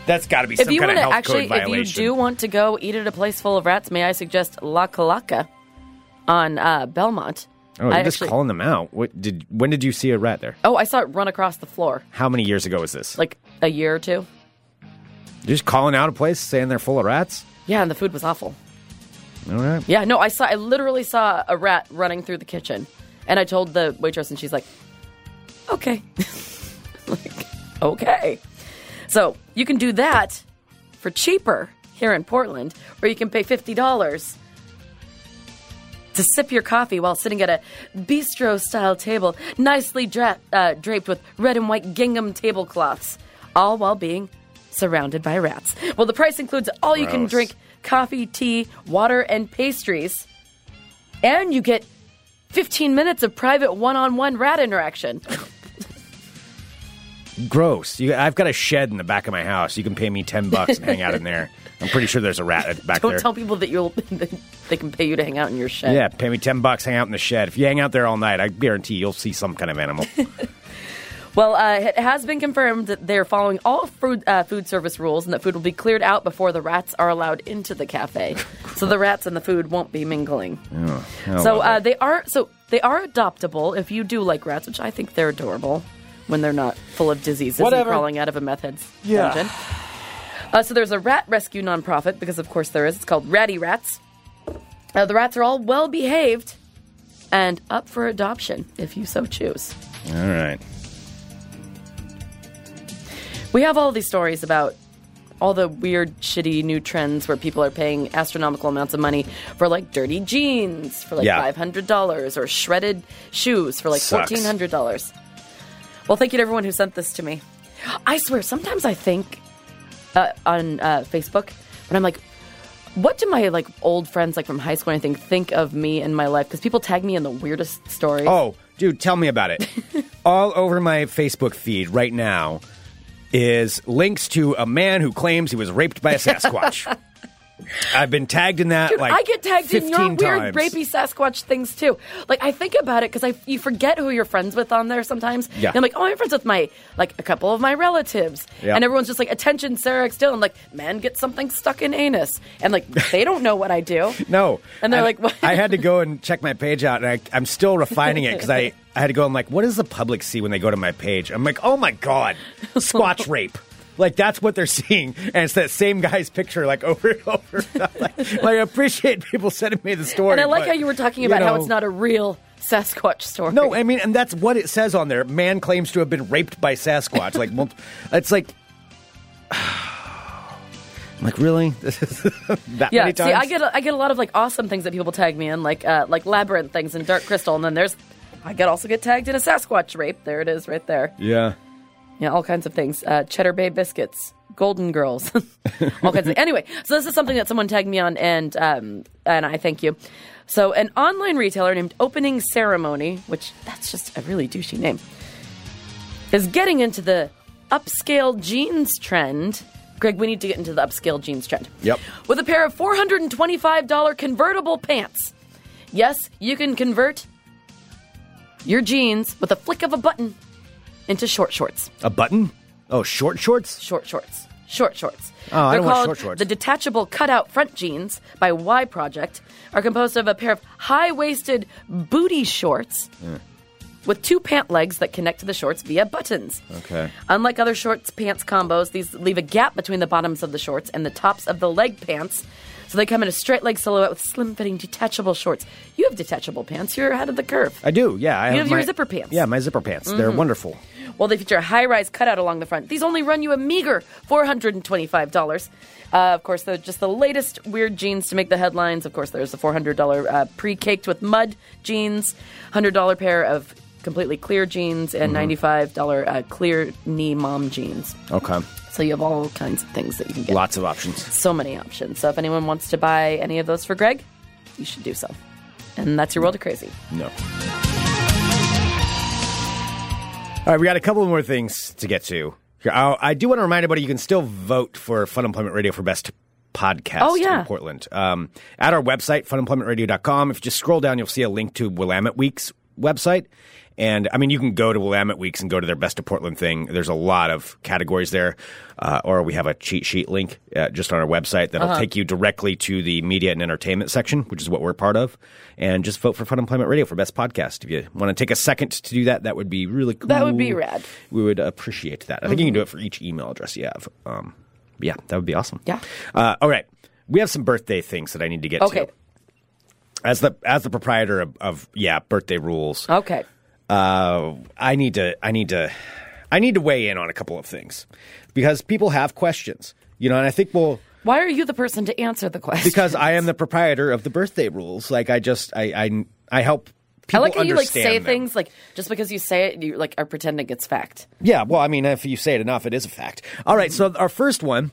That's got to be if some you kind want of to health actually, code if you violation. do want to go eat at a place full of rats, may I suggest La Calaca on uh, Belmont? oh, you're I just actually- calling them out. What did? When did you see a rat there? Oh, I saw it run across the floor How many years ago was this? like a year or two. You're just calling out a place saying they're full of rats? Yeah, and the food was awful. All right. Yeah, no, I saw. I literally saw a rat running through the kitchen, and I told the waitress, and she's like, "Okay, like, okay." So you can do that for cheaper here in Portland, or you can pay fifty dollars to sip your coffee while sitting at a bistro-style table, nicely dra- uh, draped with red and white gingham tablecloths, all while being surrounded by rats. Well, the price includes all you can drink coffee, tea, water, and pastries. And you get 15 minutes of private one on one rat interaction. Gross. You, I've got a shed in the back of my house. You can pay me ten bucks and hang out in there. I'm pretty sure there's a rat back Don't there. tell people that you'll they can pay you to hang out in your shed. yeah, pay me ten bucks. Hang out in the shed. If you hang out there all night, I guarantee you'll see some kind of animal. Well, uh, it has been confirmed that they're following all food, uh, food service rules and that food will be cleared out before the rats are allowed into the cafe. so the rats and the food won't be mingling. Oh, so lovely. uh, they are so they are adoptable if you do like rats, which I think they're adorable when they're not full of diseases Whatever. and crawling out of a meth head's Yeah. dungeon. Uh, so there's a rat rescue nonprofit because of course there is. It's called Rattie Ratz. Uh, the rats are all well behaved and up for adoption if you so choose. all right. We have all these stories about all the weird, shitty new trends where people are paying astronomical amounts of money for like dirty jeans for like Yeah. five hundred dollars or shredded shoes for like Sucks. fourteen hundred dollars. Well, thank you to everyone who sent this to me. I swear, sometimes I think uh, on uh, Facebook when I'm like, what do my like old friends like from high school? I think think of me and my life because people tag me in the weirdest stories. Oh, dude, tell me about it. All over my Facebook feed right now is links to a man who claims he was raped by a Sasquatch. I've been tagged in that Dude, like I get tagged in 15 your weird rapey Sasquatch things too. Like I think about it because I you forget who you're friends with on there sometimes. Yeah. And I'm like, oh, I'm friends with my like a couple of my relatives, Yeah. and everyone's just like, attention, Sarah X. Dillon. Like, man, get something stuck in anus, and like they don't know what I do. No. And they're I- like, what? I had to go and check my page out, and I, I'm still refining it because I, I had to go. I'm like, what does the public see when they go to my page? I'm like, oh my god, Squatch rape. Like that's what they're seeing, and it's that same guy's picture, like over and over. like, like, I appreciate people sending me the story, And I like but, how you were talking about how know, it's not a real Sasquatch story. No, I mean, and that's what it says on there. Man claims to have been raped by Sasquatch. Like, it's like, I'm like, really? This is that yeah. many See. I get a, I get a lot of like awesome things that people tag me in, like uh, like labyrinth things and dark crystal, and then there's I could also get tagged in a Sasquatch rape. There it is, right there. yeah. Yeah, all kinds of things. Uh, Cheddar Bay biscuits, Golden Girls, all kinds of things. Anyway, so this is something that someone tagged me on, and um, and I thank you. So, an online retailer named Opening Ceremony, which that's just a really douchey name, is getting into the upscale jeans trend. Greg, we need to get into the upscale jeans trend. Yep. With a pair of $425 convertible pants. Yes, you can convert your jeans with a flick of a button into short shorts. A button? Oh, short shorts? Short shorts. Short shorts. Oh, I They're don't want called short shorts. The detachable cutout front jeans by Y Project are composed of a pair of high waisted booty shorts with two pant legs that connect to the shorts via buttons. Okay. Unlike other shorts pants combos, these leave a gap between the bottoms of the shorts and the tops of the leg pants. So they come in a straight leg silhouette with slim fitting detachable shorts. You have detachable pants. You're ahead of the curve. I do, yeah. I You have your my- zipper pants. Mm-hmm. Yeah, my zipper pants. They're wonderful. Well, they feature a high rise cutout along the front. These only run you a meager $425. Uh, of course, they're just the latest weird jeans to make the headlines. Of course, there's the $400 uh, pre caked with mud jeans, $100 pair of completely clear jeans, and $95 uh, clear knee mom jeans. Okay. So you have all kinds of things that you can get. Lots of options. So many options. So if anyone wants to buy any of those for Greg, you should do so. And that's your world of crazy. No. All right, we got a couple more things to get to. I, I do want to remind everybody you can still vote for Fun Employment Radio for Best Podcast Oh, yeah. in Portland. Um, at our website, funemploymentradio.com, if you just scroll down, you'll see a link to Willamette Week's website. And I mean, you can go to Willamette Weeks and go to their Best of Portland thing. There's a lot of categories there. Uh, or we have a cheat sheet link uh, just on our website that'll Uh-huh. take you directly to the media and entertainment section, which is what we're part of. And just vote for Fun Employment Radio for Best Podcast. If you want to take a second to do that, that would be really cool. That would be rad. We would appreciate that. I think you can do it for each email address you have. Um, yeah, that would be awesome. Yeah. Uh, all right. We have some birthday things that I need to get Okay. to. As the as the proprietor of, of yeah birthday rules, Okay. Uh, I need to I need to I need to weigh in on a couple of things because people have questions, you know, and I think we'll Why are you the person to answer the question? because I am the proprietor of the birthday rules. Like I just I I, I help. I like how you like say them. things like just because you say it, you like are pretending it's fact. Yeah, well, I mean, if you say it enough, it is a fact. All right, so our first one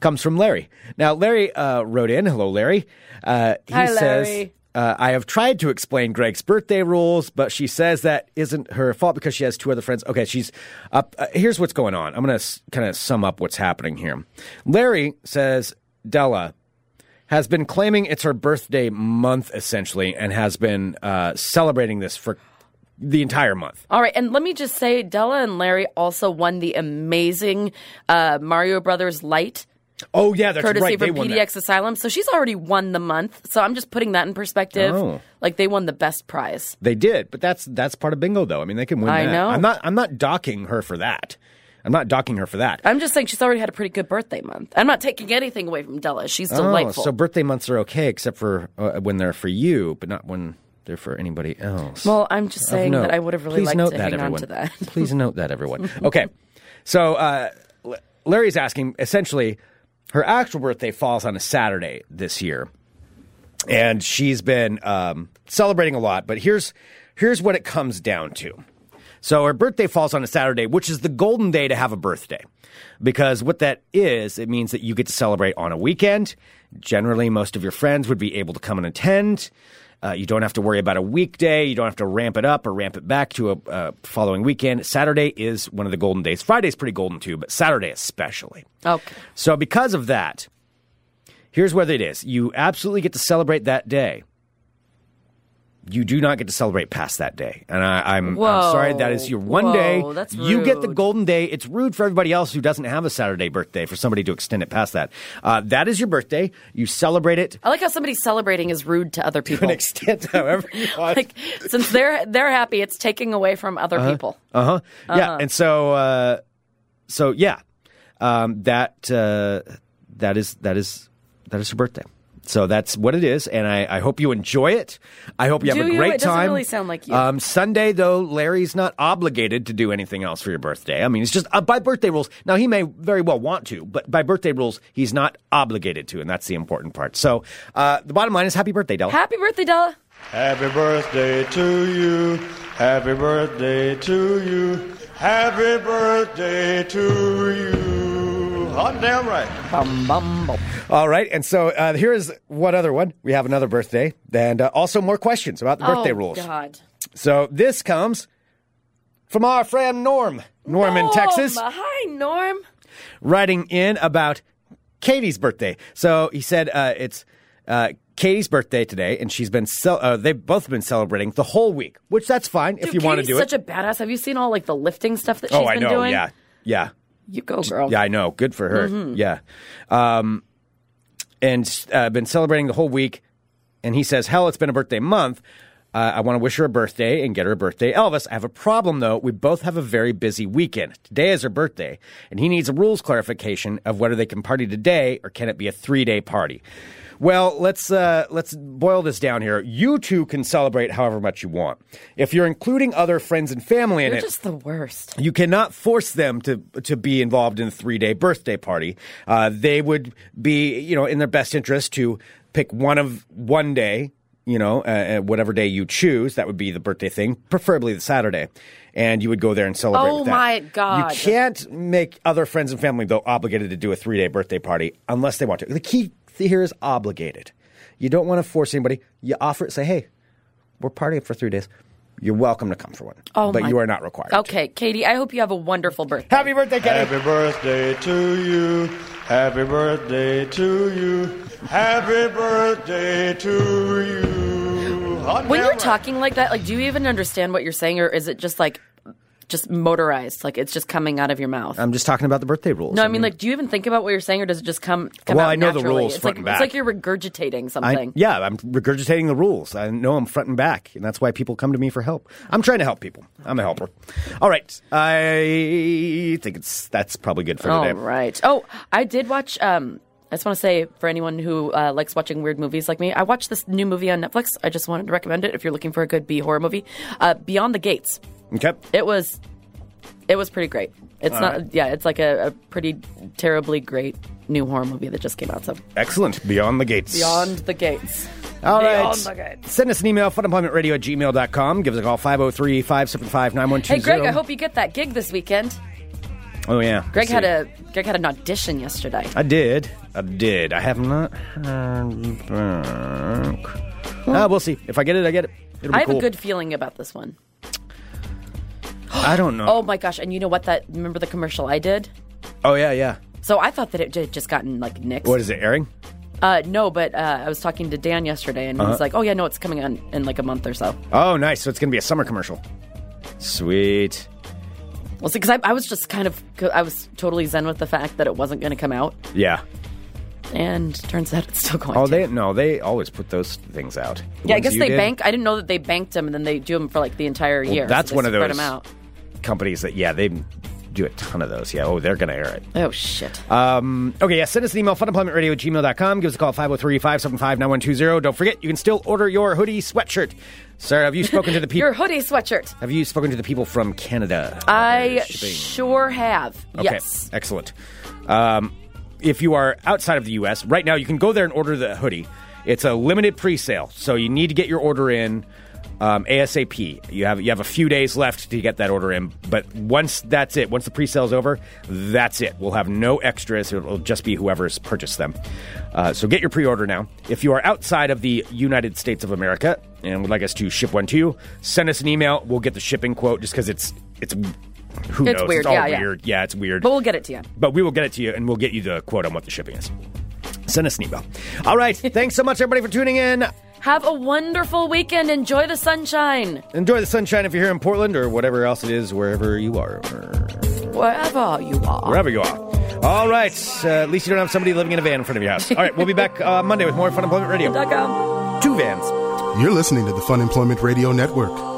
comes from Larry. Now, Larry uh, wrote in. Hello, Larry. Uh, he Hi, says, Larry. Uh, I have tried to explain Greg's birthday rules, but she says that isn't her fault because she has two other friends. Okay, she's up. Uh, here's what's going on. I'm going to s- kind of sum up what's happening here. Larry says, Della has been claiming it's her birthday month essentially and has been uh, celebrating this for the entire month. All right, and let me just say, Della and Larry also won the amazing uh, Mario Brothers Light Oh yeah, that's courtesy right. From PDX. Asylum. So she's already won the month. So I'm just putting that in perspective. Oh. Like they won the best prize. They did, but that's that's part of bingo, though. I mean, they can win. I that. know. I'm not. I'm not docking her for that. I'm not docking her for that. I'm just saying she's already had a pretty good birthday month. I'm not taking anything away from Della. She's delightful. Oh, so birthday months are okay, except for uh, when they're for you, but not when they're for anybody else. well, I'm just saying that I would have really Please liked note to that, hang everyone. on to that. Please note that, everyone. Okay, so uh, Larry's asking essentially, her actual birthday falls on a Saturday this year, and she's been um, celebrating a lot. But here's here's what it comes down to. So her birthday falls on a Saturday, which is the golden day to have a birthday. Because what that is, it means that you get to celebrate on a weekend. Generally, most of your friends would be able to come and attend. Uh, you don't have to worry about a weekday. You don't have to ramp it up or ramp it back to a uh, following weekend. Saturday is one of the golden days. Friday's pretty golden too, but Saturday especially. okay. So, because of that, here's what it is you absolutely get to celebrate that day. You do not get to celebrate past that day. And I, I'm, I'm sorry, that is your one Whoa, day. that's You get the golden day. It's rude for everybody else who doesn't have a Saturday birthday for somebody to extend it past that. Uh, that is your birthday. You celebrate it I like how somebody celebrating is rude to other to people. an extent, however you want. like since they're they're happy, it's taking away from other people. Uh huh. Uh-huh. Yeah, and so uh, so yeah, um, that uh, that is that is that is her birthday. So that's what it is, and I, I hope you enjoy it. I hope you have Do a you? great It doesn't time. really sound like you. Um, Sunday, though, Larry's not obligated to do anything else for your birthday. I mean, it's just uh, by birthday rules. Now, he may very well want to, but by birthday rules, he's not obligated to, and that's the important part. So uh, the bottom line is happy birthday, Della. Happy birthday, Della. Happy birthday to you. Happy birthday to you. Happy birthday to you. Hot damn right. Bum, bum, bum. All right, and so uh, here is one other one. We have another birthday, and uh, also more questions about the birthday oh, rules. God. So this comes from our friend Norm, Norm in Texas. Hi, Norm. writing in about Katie's birthday. So he said uh, it's uh, Katie's birthday today, and she's been cel- uh, they've both been celebrating the whole week, which that's fine if you want to Katie's do such it. Such a badass. Have you seen all like the lifting stuff that she's oh, I been know. doing? Yeah, yeah, You go, girl. yeah. I know. Good for her. Mm-hmm. Yeah, um, and uh, been celebrating the whole week. And he says, "Hell, it's been a birthday month." Uh, I want to wish her a birthday and get her a birthday Elvis. I have a problem though. We both have a very busy weekend. Today is her birthday, and he needs a rules clarification of whether they can party today or can it be a three day party. Well, let's uh, let's boil this down here. You two can celebrate however much you want. If you're including other friends and family in You're it, just the worst. you cannot force them to to be involved in a three day birthday party. Uh, they would be, you know, in their best interest to pick one of one day, you know, uh, uh, whatever day you choose. That would be the birthday thing, preferably the Saturday, and you would go there and celebrate. Oh with that. my God. You can't make other friends and family though obligated to do a three day birthday party unless they want to. The key here is obligated. You don't want to force anybody. You offer it. Say, hey, we're partying for three days. You're welcome to come for one. Oh but my- you are not required. to. Okay, Katie, I hope you have a wonderful birthday. Happy birthday, Katie. Happy birthday to you. Happy birthday to you. Happy birthday to you. Hot when damn you're right. talking like that, like, do you even understand what you're saying, or is it just like, just motorized, like it's just coming out of your mouth? I'm just talking about the birthday rules. no, I mean, like, do you even think about what you're saying, or does it just come? come Well, out I know the naturally? rules It's front like and back. it's like you're regurgitating I, something. yeah, I'm regurgitating the rules. I know I'm front and back, and that's why people come to me for help. I'm trying to help people. I'm a helper. All right, I think it's that's probably good for All today. right. Oh, I did watch. Um, I just want to say for anyone who uh, likes watching weird movies like me, I watched this new movie on Netflix. I just wanted to recommend it if you're looking for a good B horror movie. Uh, Beyond the Gates. Okay, It was, it was pretty great. It's not. Yeah, it's like a, a pretty terribly great new horror movie that just came out. So excellent. Beyond the gates. Beyond the Gates. All right. Send us an email, funemploymentradio at gmail.com. Give us a call, 503 575 9120. Hey, Greg, I hope you get that gig this weekend. Oh, yeah. Greg had a Greg had an audition yesterday. I did. I did. I have not heard back. Uh, we'll see. If I get it, I get it. It'll be I have cool. a good feeling about this one. I don't know. Oh my gosh! And you know what? That remember the commercial I did? Oh, yeah, yeah. So I thought that it had just gotten like nixed. What is it, airing? Uh, no, but uh, I was talking to Dan yesterday, and he Uh-huh. was like, "Oh yeah, no, it's coming on in like a month or so." Oh, nice. So it's going to be a summer commercial. Sweet. Well, see, because I, I was just kind of, I was totally zen with the fact that it wasn't going to come out, Yeah. and turns out it's still going. Oh, to. they no, they always put those things out. The yeah, I ones guess you they did, bank. I didn't know that they banked them, and then they do them for like the entire year. that's so they one of spread those them out. Companies that yeah they do a ton of those. Yeah. Oh, they're going to air it. Oh shit! Um, okay, yeah, send us an email, funemploymentradio at gmail.com. Give us a call, 503-575-9120. Don't forget, you can still order your hoodie sweatshirt. Sarah, have you spoken to the people? Your hoodie sweatshirt. have you spoken to the people from Canada? I sure have. Okay, Yes. excellent. Um, if you are outside of the U.S., right now you can go there and order the hoodie. It's a limited pre-sale, so you need to get your order in um, ASAP. You have you have a few days left to get that order in, but once that's it, once the pre-sale is over, that's it. We'll have no extras. It'll just be whoever's purchased them. Uh, so get your pre-order now. If you are outside of the United States of America and would like us to ship one to you, send us an email. We'll get the shipping quote just because it's it's who It's knows? weird, It's all yeah, yeah. Yeah, it's weird But we'll get it to you. but we will get it to you and we'll get you the quote on what the shipping is. Send us an email. All right. Thanks so much, everybody, for tuning in. Have a wonderful weekend. Enjoy the sunshine Enjoy the sunshine if you're here in Portland or whatever else it is, wherever you are, or wherever you are. wherever you are. All right. Uh, at least you don't have somebody living in a van in front of your house. All right. We'll be back uh, Monday with more Fun Employment Radio. Com. Two vans. You're listening to the Fun Employment Radio Network.